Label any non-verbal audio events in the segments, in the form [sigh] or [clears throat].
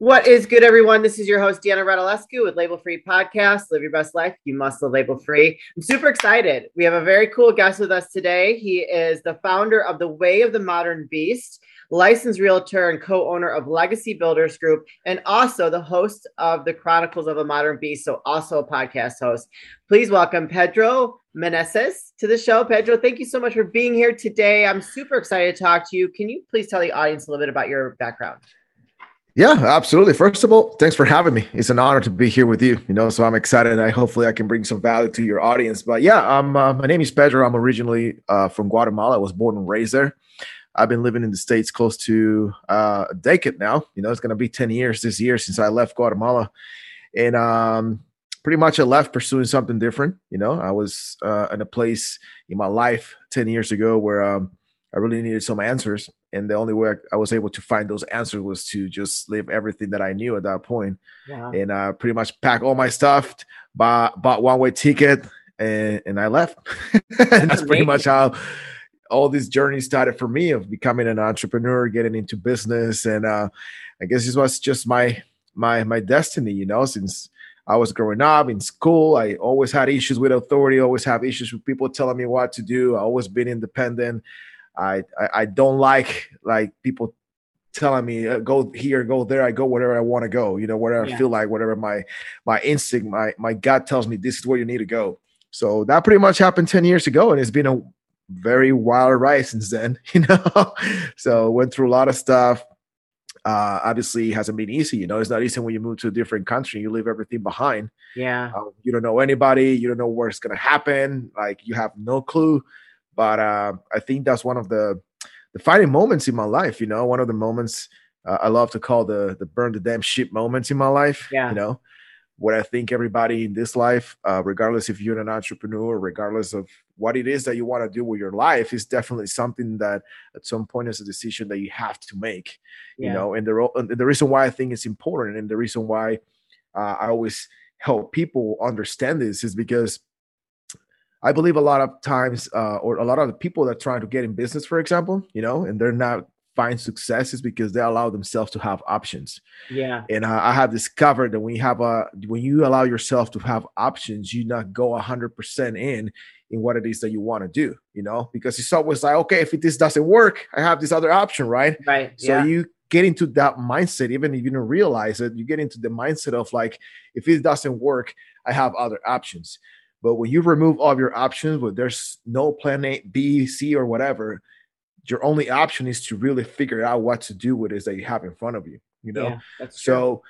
What is good, everyone? This is your host, Deanna Radulescu with Label Free Podcast. Live your best life. You must live label free. I'm super excited. We have a very cool guest with us today. He is the founder of The Way of the Modern Beast, licensed realtor and co owner of Legacy Builders Group, and also the host of The Chronicles of a Modern Beast, so also a podcast host. Please welcome Pedro Meneses to the show. Pedro, thank you so much for being here today. I'm super excited to talk to you. Can you please tell the audience a little bit about your background? Yeah, absolutely. First of all, thanks for having me. It's an honor to be here with you. You know, so I'm excited. I hopefully I can bring some value to your audience. But yeah, um, uh, my name is Pedro. I'm originally uh, from Guatemala. I was born and raised there. I've been living in the states close to uh, a decade now. You know, it's going to be ten years this year since I left Guatemala, and um, pretty much I left pursuing something different. You know, I was uh, in a place in my life ten years ago where um, I really needed some answers. And the only way I was able to find those answers was to just leave everything that I knew at that point. Yeah. And uh, pretty much pack all my stuff, bought, bought one way ticket, and, and I left. [laughs] and that's pretty much how all this journey started for me of becoming an entrepreneur, getting into business. And uh, I guess this was just my my my destiny, you know, since I was growing up in school. I always had issues with authority, always have issues with people telling me what to do. I always been independent. I, I, I don't like like people telling me uh, go here, go there. I go wherever I want to go. You know, whatever yeah. I feel like, whatever my my instinct, my my gut tells me this is where you need to go. So that pretty much happened ten years ago, and it's been a very wild ride since then. [laughs] You know, so went through a lot of stuff. Uh, obviously, hasn't been easy. You know, it's not easy when you move to a different country. You leave everything behind. Yeah. Uh, you don't know anybody. You don't know where it's gonna happen. Like you have no clue. But uh, I think that's one of the defining moments in my life. You know, one of the moments uh, I love to call the the burn the damn shit moments in my life. Yeah. You know, what I think everybody in this life, uh, regardless if you're an entrepreneur, regardless of what it is that you want to do with your life, is definitely something that at some point is a decision that you have to make. Yeah. You know, and the and the reason why I think it's important, and the reason why uh, I always help people understand this is because I believe a lot of times, uh, or a lot of the people that try to get in business, for example, you know, and they're not find success is because they allow themselves to have options. Yeah. And uh, I have discovered that when you have a when you allow yourself to have options, you not go hundred percent in in what it is that you want to do. You know, because it's always like, okay, if this doesn't work, I have this other option, right? Right. So yeah. you get into that mindset, even if you don't realize it, you get into the mindset of like, if it doesn't work, I have other options. But when you remove all of your options, but there's no plan A, B, C, or whatever, your only option is to really figure out what to do with it that you have in front of you. You know, yeah, so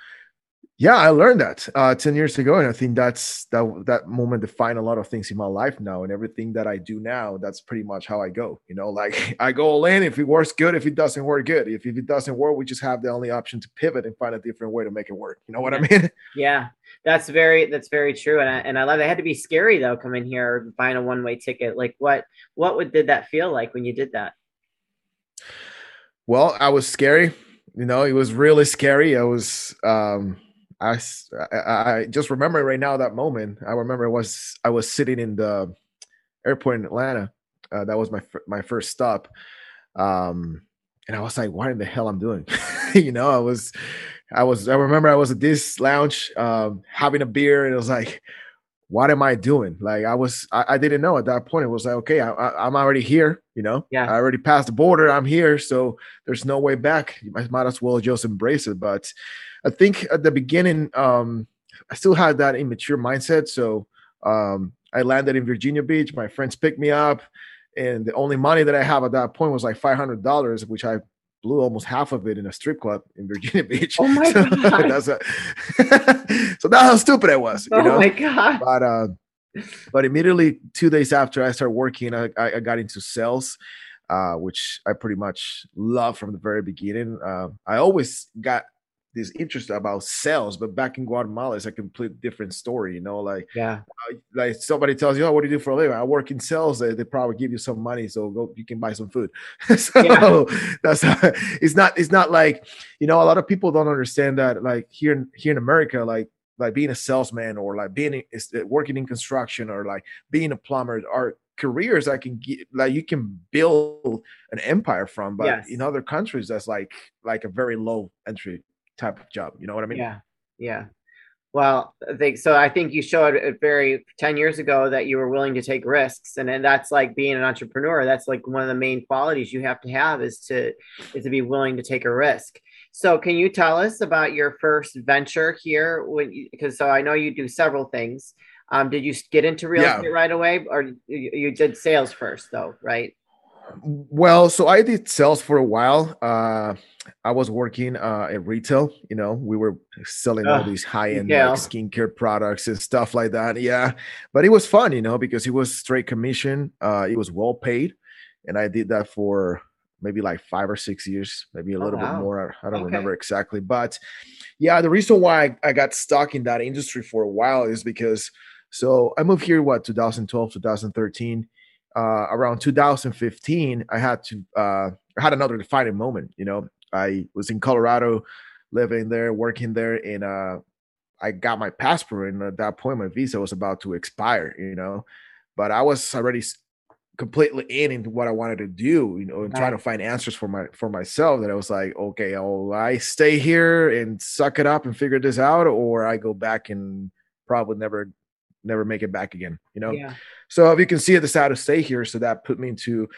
yeah, I learned that uh, ten years ago, and I think that's that that moment defined a lot of things in my life now, and everything that I do now. That's pretty much how I go. You know, [laughs] like I go all in. If it works, good. If it doesn't work, good. If, if it doesn't work, we just have the only option to pivot and find a different way to make it work. You know what yeah. I mean? [laughs] Yeah, that's very that's very true, and I, and I love. It. it had to be scary though, coming here buying a one way ticket. Like what what would did that feel like when you did that? Well, I was scary. You know, it was really scary. I was. um I, I just remember right now that moment. I remember I was I was sitting in the airport in Atlanta. Uh, that was my my first stop, um, and I was like, "What in the hell I'm doing?" [laughs] you know, I was, I was. I remember I was at this lounge um, having a beer, and it was like, "What am I doing?" Like I was, I, I didn't know at that point. It was like, "Okay, I, I, I'm already here." You know, yeah, I already passed the border. I'm here, so there's no way back. I might as well just embrace it, but. I think at the beginning, um, I still had that immature mindset. So um, I landed in Virginia Beach. My friends picked me up, and the only money that I have at that point was like five hundred dollars, which I blew almost half of it in a strip club in Virginia [laughs] Beach. Oh my [laughs] so god! That's a, [laughs] so that's how stupid I was. oh know? my god! But uh, but immediately two days after I started working, I, I got into sales. Uh, which I pretty much love from the very beginning. Uh, I always got this interest about sales, but back in Guatemala, it's a complete different story. You know, like yeah, uh, like somebody tells you, "Oh, what do you do for a living?" I work in sales. They, they probably give you some money, so go you can buy some food. [laughs] so yeah. that's it's not it's not like you know a lot of people don't understand that like here in here in America, like like being a salesman or like being uh, working in construction or like being a plumber are careers I can get like you can build an empire from but yes. in other countries that's like like a very low entry type of job. You know what I mean? Yeah. Yeah. Well, I think so. I think you showed it very 10 years ago that you were willing to take risks. And then that's like being an entrepreneur. That's like one of the main qualities you have to have is to is to be willing to take a risk. So can you tell us about your first venture here when because so I know you do several things. Um, did you get into real yeah. estate right away or you, you did sales first though, right? Well, so I did sales for a while. Uh, I was working uh, at retail. You know, we were selling uh, all these high end yeah. like, skincare products and stuff like that. Yeah, but it was fun, you know, because it was straight commission. Uh, it was well paid, and I did that for maybe like five or six years, maybe a oh, little wow. bit more. I don't okay. remember exactly, but yeah, the reason why I got stuck in that industry for a while is because so I moved here what 2012, 2013 uh, around 2015, I had to uh, I had another defining moment. You know, I was in Colorado, living there, working there, and uh, I got my passport, and at that point, my visa was about to expire. You know, but I was already completely in into what I wanted to do. You know, and trying to find answers for my for myself. That I was like, okay, oh, I stay here and suck it up and figure this out, or I go back and probably never never make it back again. You know. Yeah. So if you can see, I decided to stay here. So that put me into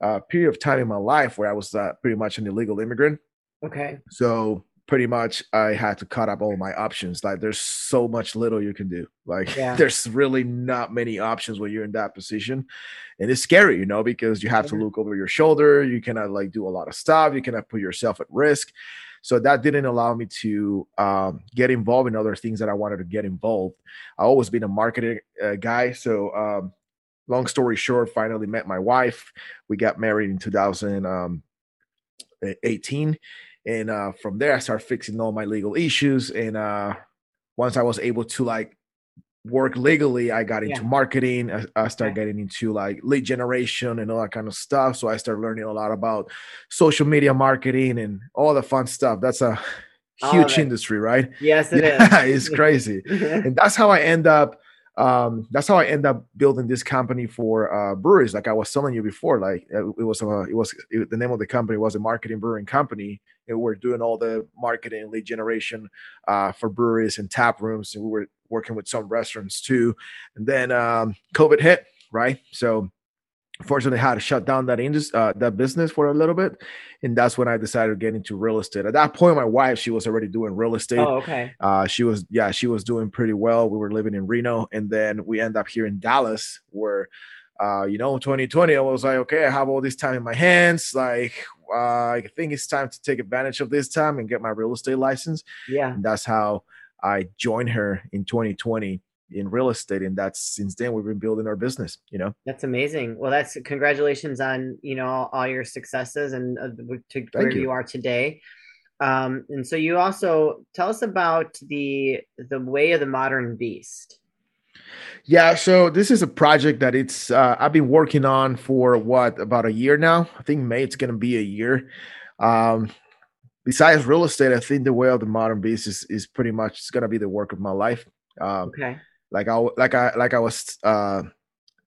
a period of time in my life where I was uh, pretty much an illegal immigrant. Okay. So pretty much I had to cut up all my options. Like there's so much little you can do. Like yeah. [laughs] there's really not many options when you're in that position. And it's scary, you know, because you have to look over your shoulder. You cannot like do a lot of stuff. You cannot put yourself at risk. So that didn't allow me to um, get involved in other things that I wanted to get involved. I always been a marketing uh, guy. So um, long story short, finally met my wife. We got married in 2018. And uh, from there, I started fixing all my legal issues. And uh, once I was able to like work legally, I got into yeah. marketing. I, I started okay. getting into like lead generation and all that kind of stuff. So I started learning a lot about social media marketing and all the fun stuff. That's a huge industry, right? Yes, it yeah, [laughs] is. it's crazy. [laughs] and that's how I end up. Um, that's how I end up building this company for uh, breweries. Like I was telling you before, like uh, it was, uh, it was it, the name of the company was a marketing brewing company, and we we're doing all the marketing lead generation uh, for breweries and tap rooms, and we were working with some restaurants too. And then um, COVID hit, right? So fortunately, had to shut down that industry, uh, that business for a little bit, and that's when I decided to get into real estate. At that point, my wife she was already doing real estate. Oh, okay. Uh, she was yeah, she was doing pretty well. We were living in Reno, and then we end up here in Dallas, where uh, you know, 2020, I was like, okay, I have all this time in my hands. Like, uh, I think it's time to take advantage of this time and get my real estate license. Yeah. And that's how I joined her in 2020 in real estate and that's since then we've been building our business you know that's amazing well that's congratulations on you know all, all your successes and uh, to where you. you. are today um and so you also tell us about the the way of the modern beast yeah so this is a project that it's uh, i've been working on for what about a year now i think may it's gonna be a year um besides real estate, I think the way of the modern beast is, is pretty much it's gonna be the work of my life. Um, okay. Like I like I like I was uh,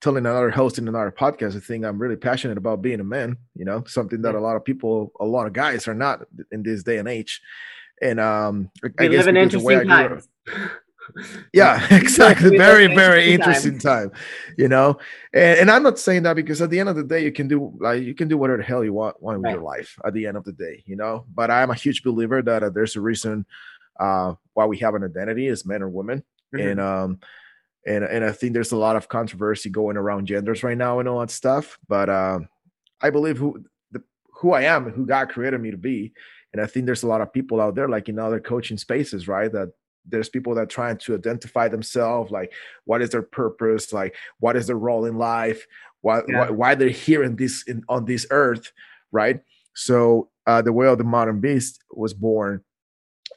telling another host in another podcast, I think I'm really passionate about being a man. You know, something that a lot of people, a lot of guys are not in this day and age. And um, we I live in interesting times. [laughs] yeah [laughs] exactly very very interesting time. time. you know and, and i'm not saying that because at the end of the day you can do like you can do whatever the hell you want, want with right. your life at the end of the day you know but i'm a huge believer that uh, there's a reason uh why we have an identity as men or women mm-hmm. and um and and i think there's a lot of controversy going around genders right now and all that stuff but uh, i believe who the, who i am and who god created me to be and i think there's a lot of people out there like in other coaching spaces right that there's people that are trying to identify themselves like what is their purpose like what is their role in life why yeah. why, why, they're here in this in, on this earth right so uh, the way of the modern beast was born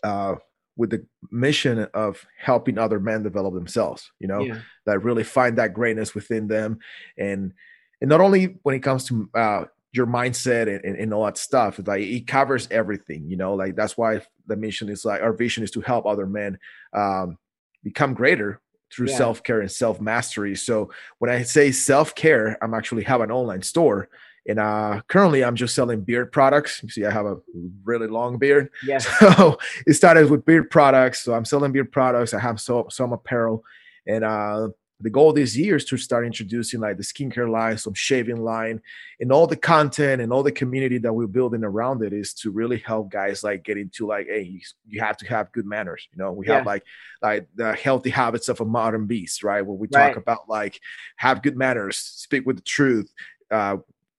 uh, with the mission of helping other men develop themselves you know yeah. that really find that greatness within them and and not only when it comes to uh, your mindset and, and, and, all that stuff. It's like it covers everything, you know, like that's why the mission is like our vision is to help other men um, become greater through yeah. self-care and self-mastery. So when I say self-care, I'm actually have an online store And uh, currently, I'm just selling beard products. You see, I have a really long beard. Yes. [laughs] So it started with beard products. So I'm selling beard products. I have some some apparel, and uh, the goal this year is to start introducing like the skincare line, some shaving line, and all the content and all the community that we're building around it is to really help guys like get into like, hey, you, you have to have good manners. You know, we yeah. have like like the healthy habits of a modern beast, right? Where we talk right. about like have good manners, speak with the truth, uh,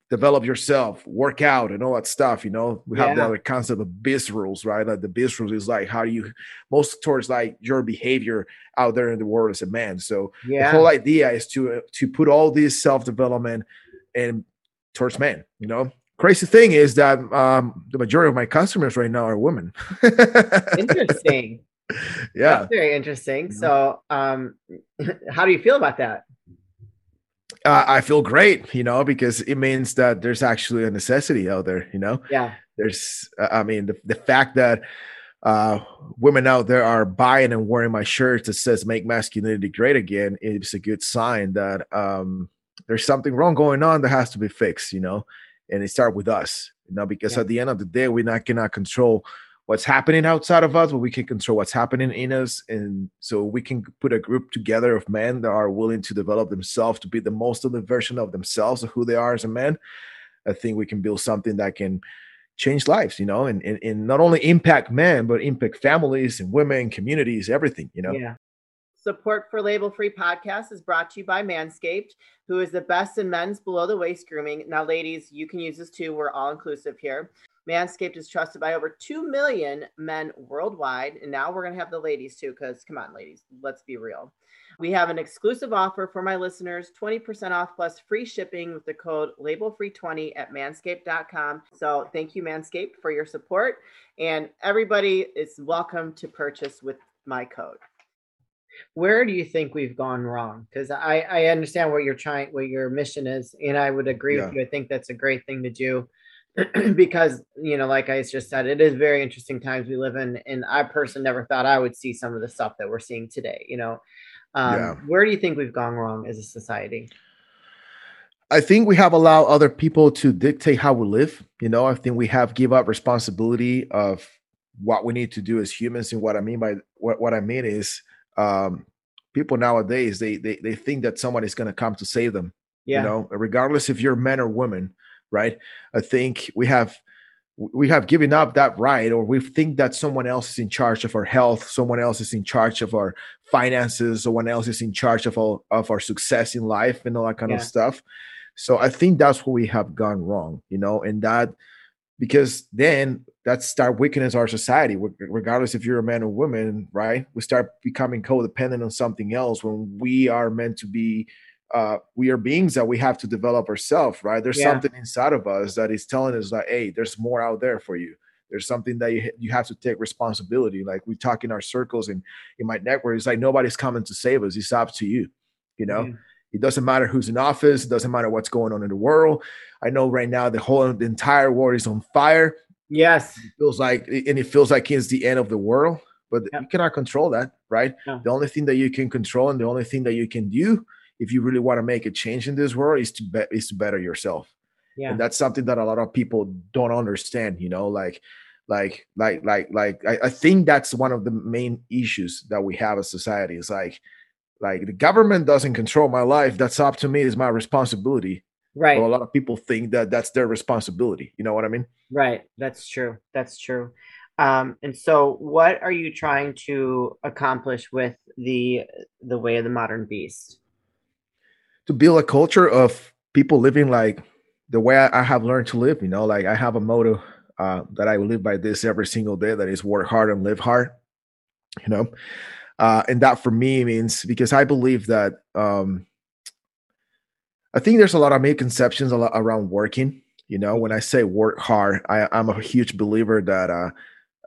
develop yourself, work out, and all that stuff. You know, we have yeah. the other concept of biz rules, right? Like the biz rules is like how do you most towards like your behavior out there in the world as a man. So yeah. the whole idea is to to put all this self development and towards men. You know, crazy thing is that um, the majority of my customers right now are women. interesting. [laughs] Yeah, That's very interesting. So, um, [laughs] how do you feel about that? Uh, I feel great, you know, because it means that there's actually a necessity out there, you know. Yeah. There's, I mean, the, the fact that uh, women out there are buying and wearing my shirt that says "Make masculinity great again" is a good sign that um, there's something wrong going on that has to be fixed, you know. And it starts with us, you know, because yeah. at the end of the day, we not cannot control what's happening outside of us, but we can control what's happening in us. And so we can put a group together of men that are willing to develop themselves to be the most of the version of themselves of who they are as a man. I think we can build something that can change lives, you know, and, and, and not only impact men, but impact families and women, communities, everything, you know. Yeah. Support for Label Free Podcast is brought to you by Manscaped, who is the best in men's below the waist grooming. Now, ladies, you can use this too. We're all inclusive here. Manscaped is trusted by over 2 million men worldwide. And now we're going to have the ladies too, because come on, ladies, let's be real. We have an exclusive offer for my listeners 20% off plus free shipping with the code labelfree20 at manscaped.com. So thank you, Manscaped, for your support. And everybody is welcome to purchase with my code. Where do you think we've gone wrong? Because I, I understand what you're trying, what your mission is, and I would agree yeah. with you. I think that's a great thing to do [clears throat] because you know like i just said it is very interesting times we live in and i personally never thought i would see some of the stuff that we're seeing today you know um, yeah. where do you think we've gone wrong as a society i think we have allowed other people to dictate how we live you know i think we have give up responsibility of what we need to do as humans and what i mean by what, what i mean is um, people nowadays they, they they think that someone is going to come to save them yeah. you know regardless if you're men or women right? I think we have we have given up that right or we think that someone else is in charge of our health someone else is in charge of our finances someone else is in charge of all of our success in life and all that kind yeah. of stuff so i think that's where we have gone wrong you know and that because then that start weakening our society regardless if you're a man or woman right we start becoming codependent on something else when we are meant to be uh, we are beings that we have to develop ourselves, right? There's yeah. something inside of us that is telling us like, hey, there's more out there for you. There's something that you, you have to take responsibility. Like we talk in our circles and in my network, it's like nobody's coming to save us. It's up to you. You know, mm. it doesn't matter who's in office. It doesn't matter what's going on in the world. I know right now the whole the entire world is on fire. Yes, it feels like, and it feels like it's the end of the world. But you cannot control that, right? The only thing that you can control and the only thing that you can do if you really want to make a change in this world is to be, is to better yourself. Yeah. And that's something that a lot of people don't understand you know like like like like like I, I think that's one of the main issues that we have as society. Is like like the government doesn't control my life that's up to me is my responsibility. Right. A lot of people think that that's their responsibility you know what i mean? Right that's true that's true. Um, and so what are you trying to accomplish with the the way of the modern beast to build a culture of people living like the way I, I have learned to live. You know, like I have a motto uh, that I live by this every single day. That is work hard and live hard. You know, uh, and that for me means because I believe that um, I think there's a lot of misconceptions around working. You know, when I say work hard, I, I'm a huge believer that uh,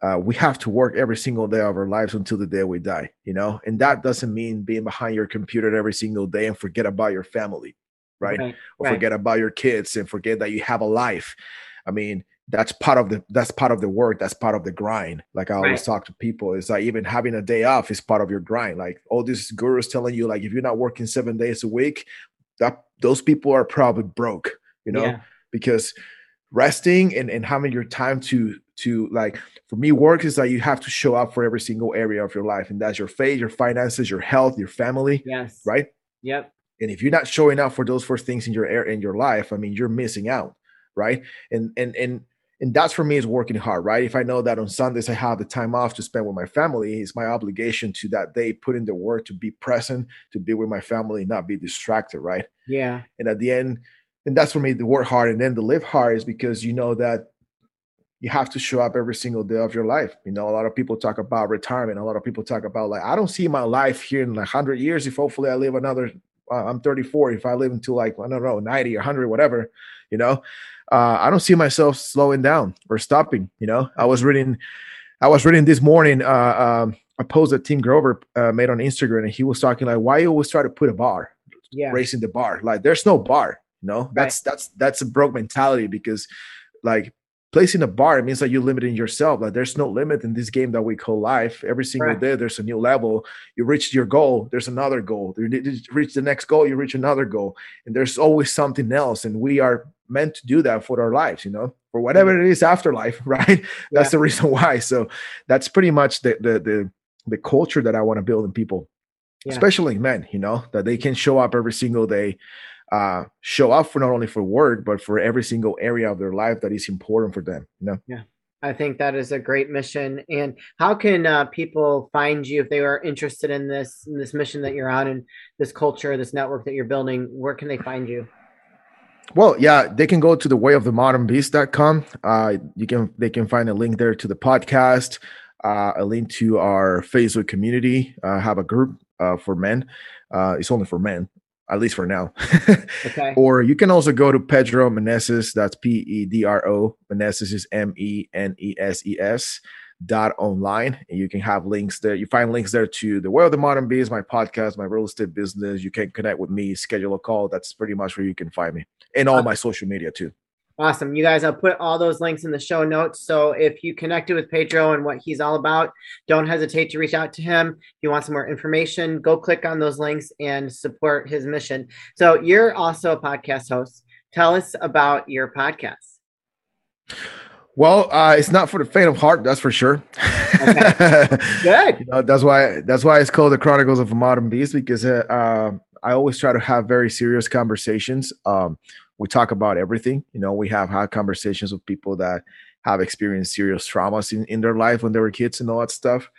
uh, we have to work every single day of our lives until the day we die, you know? And that doesn't mean being behind your computer every single day and forget about your family, right? right or right. forget about your kids and forget that you have a life. I mean, that's part of the that's part of the work that's part of the grind like i always right. talk to people it's like even having a day off is part of your grind like all these gurus telling you like if you're not working seven days a week that those people are probably broke you know yeah. because resting and, and having your time to to like for me work is that you have to show up for every single area of your life and that's your faith your finances your health your family yes. right? Yep. And if you're not showing up for those first things in your air in your life i mean you're missing out right? And and and and that's for me is working hard right? If i know that on sundays i have the time off to spend with my family it's my obligation to that day put in the work to be present to be with my family not be distracted right? Yeah. And at the end and that's for me to work hard and then to live hard is because you know that you have to show up every single day of your life. You know, a lot of people talk about retirement. A lot of people talk about like, I don't see my life here in like 100 years. If hopefully I live another, uh, I'm 34. If I live until like, I don't know, 90 or 100, whatever, you know, uh, I don't see myself slowing down or stopping. You know, I was reading, I was reading this morning uh, um, a post that Tim Grover uh, made on Instagram, and he was talking like, why you always try to put a bar, yeah, raising the bar. Like, there's no bar. You know, that's right. that's that's a broke mentality because, like, placing a bar means that you're limiting yourself. Like there's no limit in this game that we call life. Every single right. day, there's a new level. You reach your goal, there's another goal. You reach the next goal, you reach another goal, and there's always something else. And we are meant to do that for our lives, you know, for whatever mm-hmm. it is after life, [laughs] right? Yeah. That's the reason why. So that's pretty much the the the, the culture that I want to build in people, yeah. especially men. You know, that they can show up every single day uh, show up for not only for work but for every single area of their life that is important for them you know yeah i think that is a great mission and how can uh, people find you if they are interested in this in this mission that you're on and this culture this network that you're building where can they find you well, yeah, they can go to the wayofthemodernbeast.com. Uh, you can they can find a link there to the podcast, uh, a link to our Facebook community. Uh, have a group uh, for men. Uh, it's only for men, at least for now. okay. [laughs] Or you can also go to Pedro Meneses. That's P E D R O. Meneses is M E N E S E S dot online and you can have links there you find links there to the world of the modern beast my podcast my real estate business you can connect with me schedule a call that's pretty much where you can find me and all my social media too Awesome. You guys, I'll put all those links in the show notes. So if you connected with Pedro and what he's all about, don't hesitate to reach out to him. If you want some more information, go click on those links and support his mission. So you're also a podcast host. Tell us about your podcast. Well, uh, it's not for the faint of heart, that's for sure. Okay. [laughs] Good. you know, that's why that's why it's called the Chronicles of a Modern Beast because uh, uh, I always try to have very serious conversations. Um, we talk about everything. You know, we have had conversations with people that have experienced serious traumas in, in their life when they were kids and all that stuff.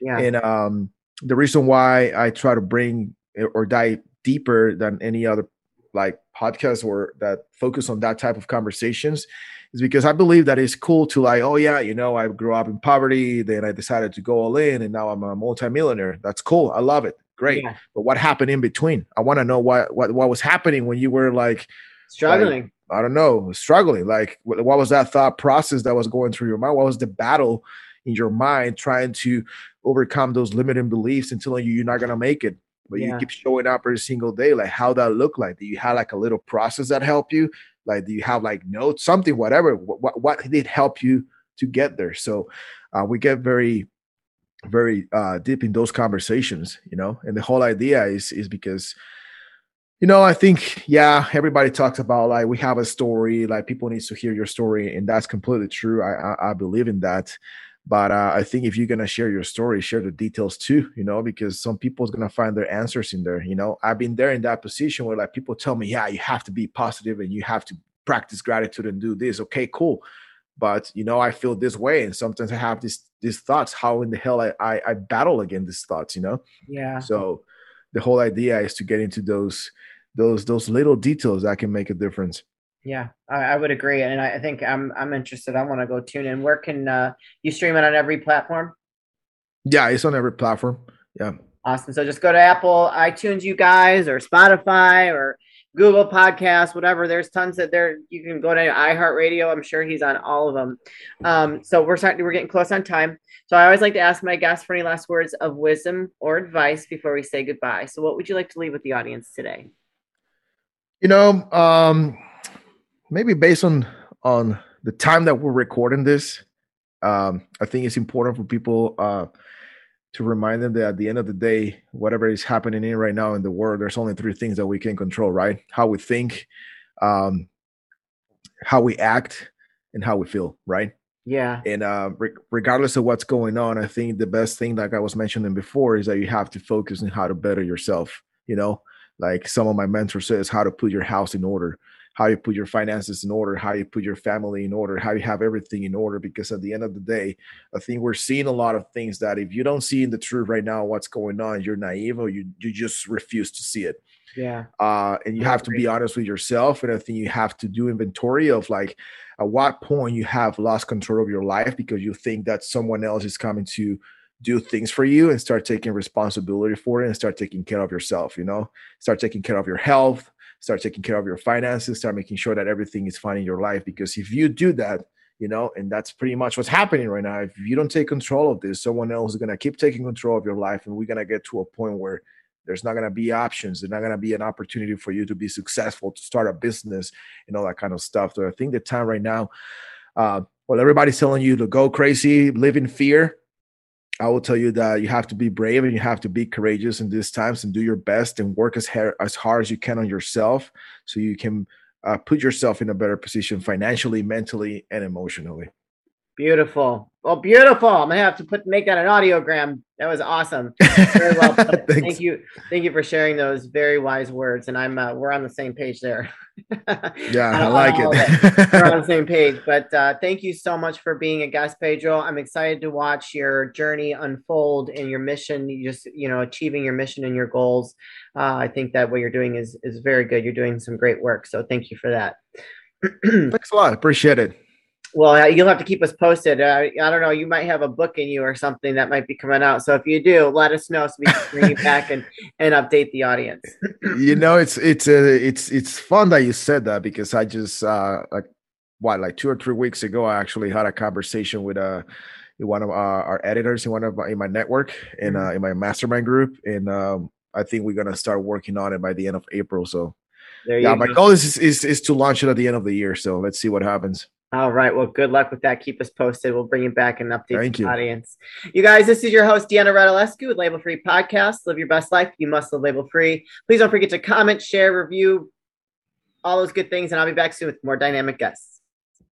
Yeah. And um, the reason why I try to bring or dive deeper than any other like podcast or that focus on that type of conversations is because I believe that it's cool to like, oh yeah, you know, I grew up in poverty, then I decided to go all in, and now I'm a multimillionaire. That's cool. I love it. Great. Yeah. But what happened in between? I want to know what what what was happening when you were like struggling. Like, i don't know struggling. Like what, what, was that thought process that was going through your mind? What was the battle in your mind trying to overcome those limiting beliefs and telling you you're not going to make it but yeah. you keep showing up every single day? Like how that look like? Do you have like a little process that help you? Like do you have like notes something whatever? What, what did help you to get there? So uh, we get very very uh, deep in those conversations you know? And the whole idea is is because you know, I think yeah, everybody talks about like we have a story, like people need to hear your story, and that's completely true. I I, I believe in that, but uh, I think if you're gonna share your story, share the details too. You know, because some people's gonna find their answers in there. You know, I've been there in that position where like people tell me, yeah, you have to be positive and you have to practice gratitude and do this. Okay, cool. But you know, I feel this way, and sometimes I have these these thoughts. How in the hell I I, I battle against these thoughts? You know? Yeah. So the whole idea is to get into those those those little details that can make a difference. Yeah, I, I would agree, and I, think I'm I'm interested. I want to go tune in. Where can uh, you stream it on every platform? Yeah, it's on every platform. Yeah. Awesome. So just go to Apple, iTunes, you guys, or Spotify, or Google Podcasts, whatever. There's tons that there. You can go to iHeartRadio. I'm sure he's on all of them. Um, so we're starting. We're getting close on time. So I always like to ask my guests for any last words of wisdom or advice before we say goodbye. So what would you like to leave with the audience today? You know, um, maybe based on on the time that we're recording this, um, I think it's important for people uh, to remind them that at the end of the day, whatever is happening in right now in the world, there's only three things that we can control, right? How we think, um, how we act and how we feel, right? Yeah. And uh, re- regardless of what's going on, I think the best thing, like I was mentioning before, is that you have to focus on how to better yourself. You know, like some of my mentors says, how to put your house in order, how you put your finances in order, how you put your family in order, how you have everything in order. Because at the end of the day, I think we're seeing a lot of things that if you don't see in the truth right now what's going on, you're naive or you you just refuse to see it. Yeah. Uh, and you have to be honest with yourself. And I think you have to do inventory of like at what point you have lost control of your life because you think that someone else is coming to do things for you and start taking responsibility for it and start taking care of yourself, you know, start taking care of your health, start taking care of your finances, start making sure that everything is fine in your life. Because if you do that, you know, and that's pretty much what's happening right now. If you don't take control of this, someone else is going to keep taking control of your life, and we're going to get to a point where there's not going to be options. There's not going to be an opportunity for you to be successful, to start a business, and all that kind of stuff. So I think the time right now, uh, well, everybody's telling you to go crazy, live in fear. I will tell you that you have to be brave and you have to be courageous in these times and do your best and work as hard as hard as you can on yourself, so you can uh, put yourself in a better position financially, mentally, and emotionally. Beautiful. Well, beautiful. I'm gonna have to put make that an audiogram. That was awesome. Very well. [laughs] Thank you. Thank you for sharing those very wise words. And I'm uh, we're on the same page there. [laughs] yeah, I like it. it. we're on the same page. But uh, thank you so much for being a guest, Pedro. I'm excited to watch your journey unfold and your mission. You just you know achieving your mission and your goals. Uh, I think that what you're doing is is very good. You're doing some great work. So thank you for that. [clears throat] Thanks a lot. Appreciate it. Well, you'll have to keep us posted. Uh, I don't know. You might have a book in you or something that might be coming out. So if you do, let us know so we can bring you back and [laughs] and update the audience. you know, it's it's uh, it's it's fun that you said that because I just uh like what like two or three weeks ago I actually had a conversation with uh one of our, our editors in one of my, in my network in mm-hmm. uh, in my mastermind group, and um, I think we're gonna start working on it by the end of April. So yeah, my goal is, is is to launch it at the end of the year. So let's see what happens. All right. Well, good luck with that. Keep us posted. We'll bring you back and update Thank the you. audience. You guys, this is your host, Deanna Radulescu with Label Free Podcast. Live your best life. You must live label free. Please don't forget to comment, share, review, all those good things. And I'll be back soon with more dynamic guests.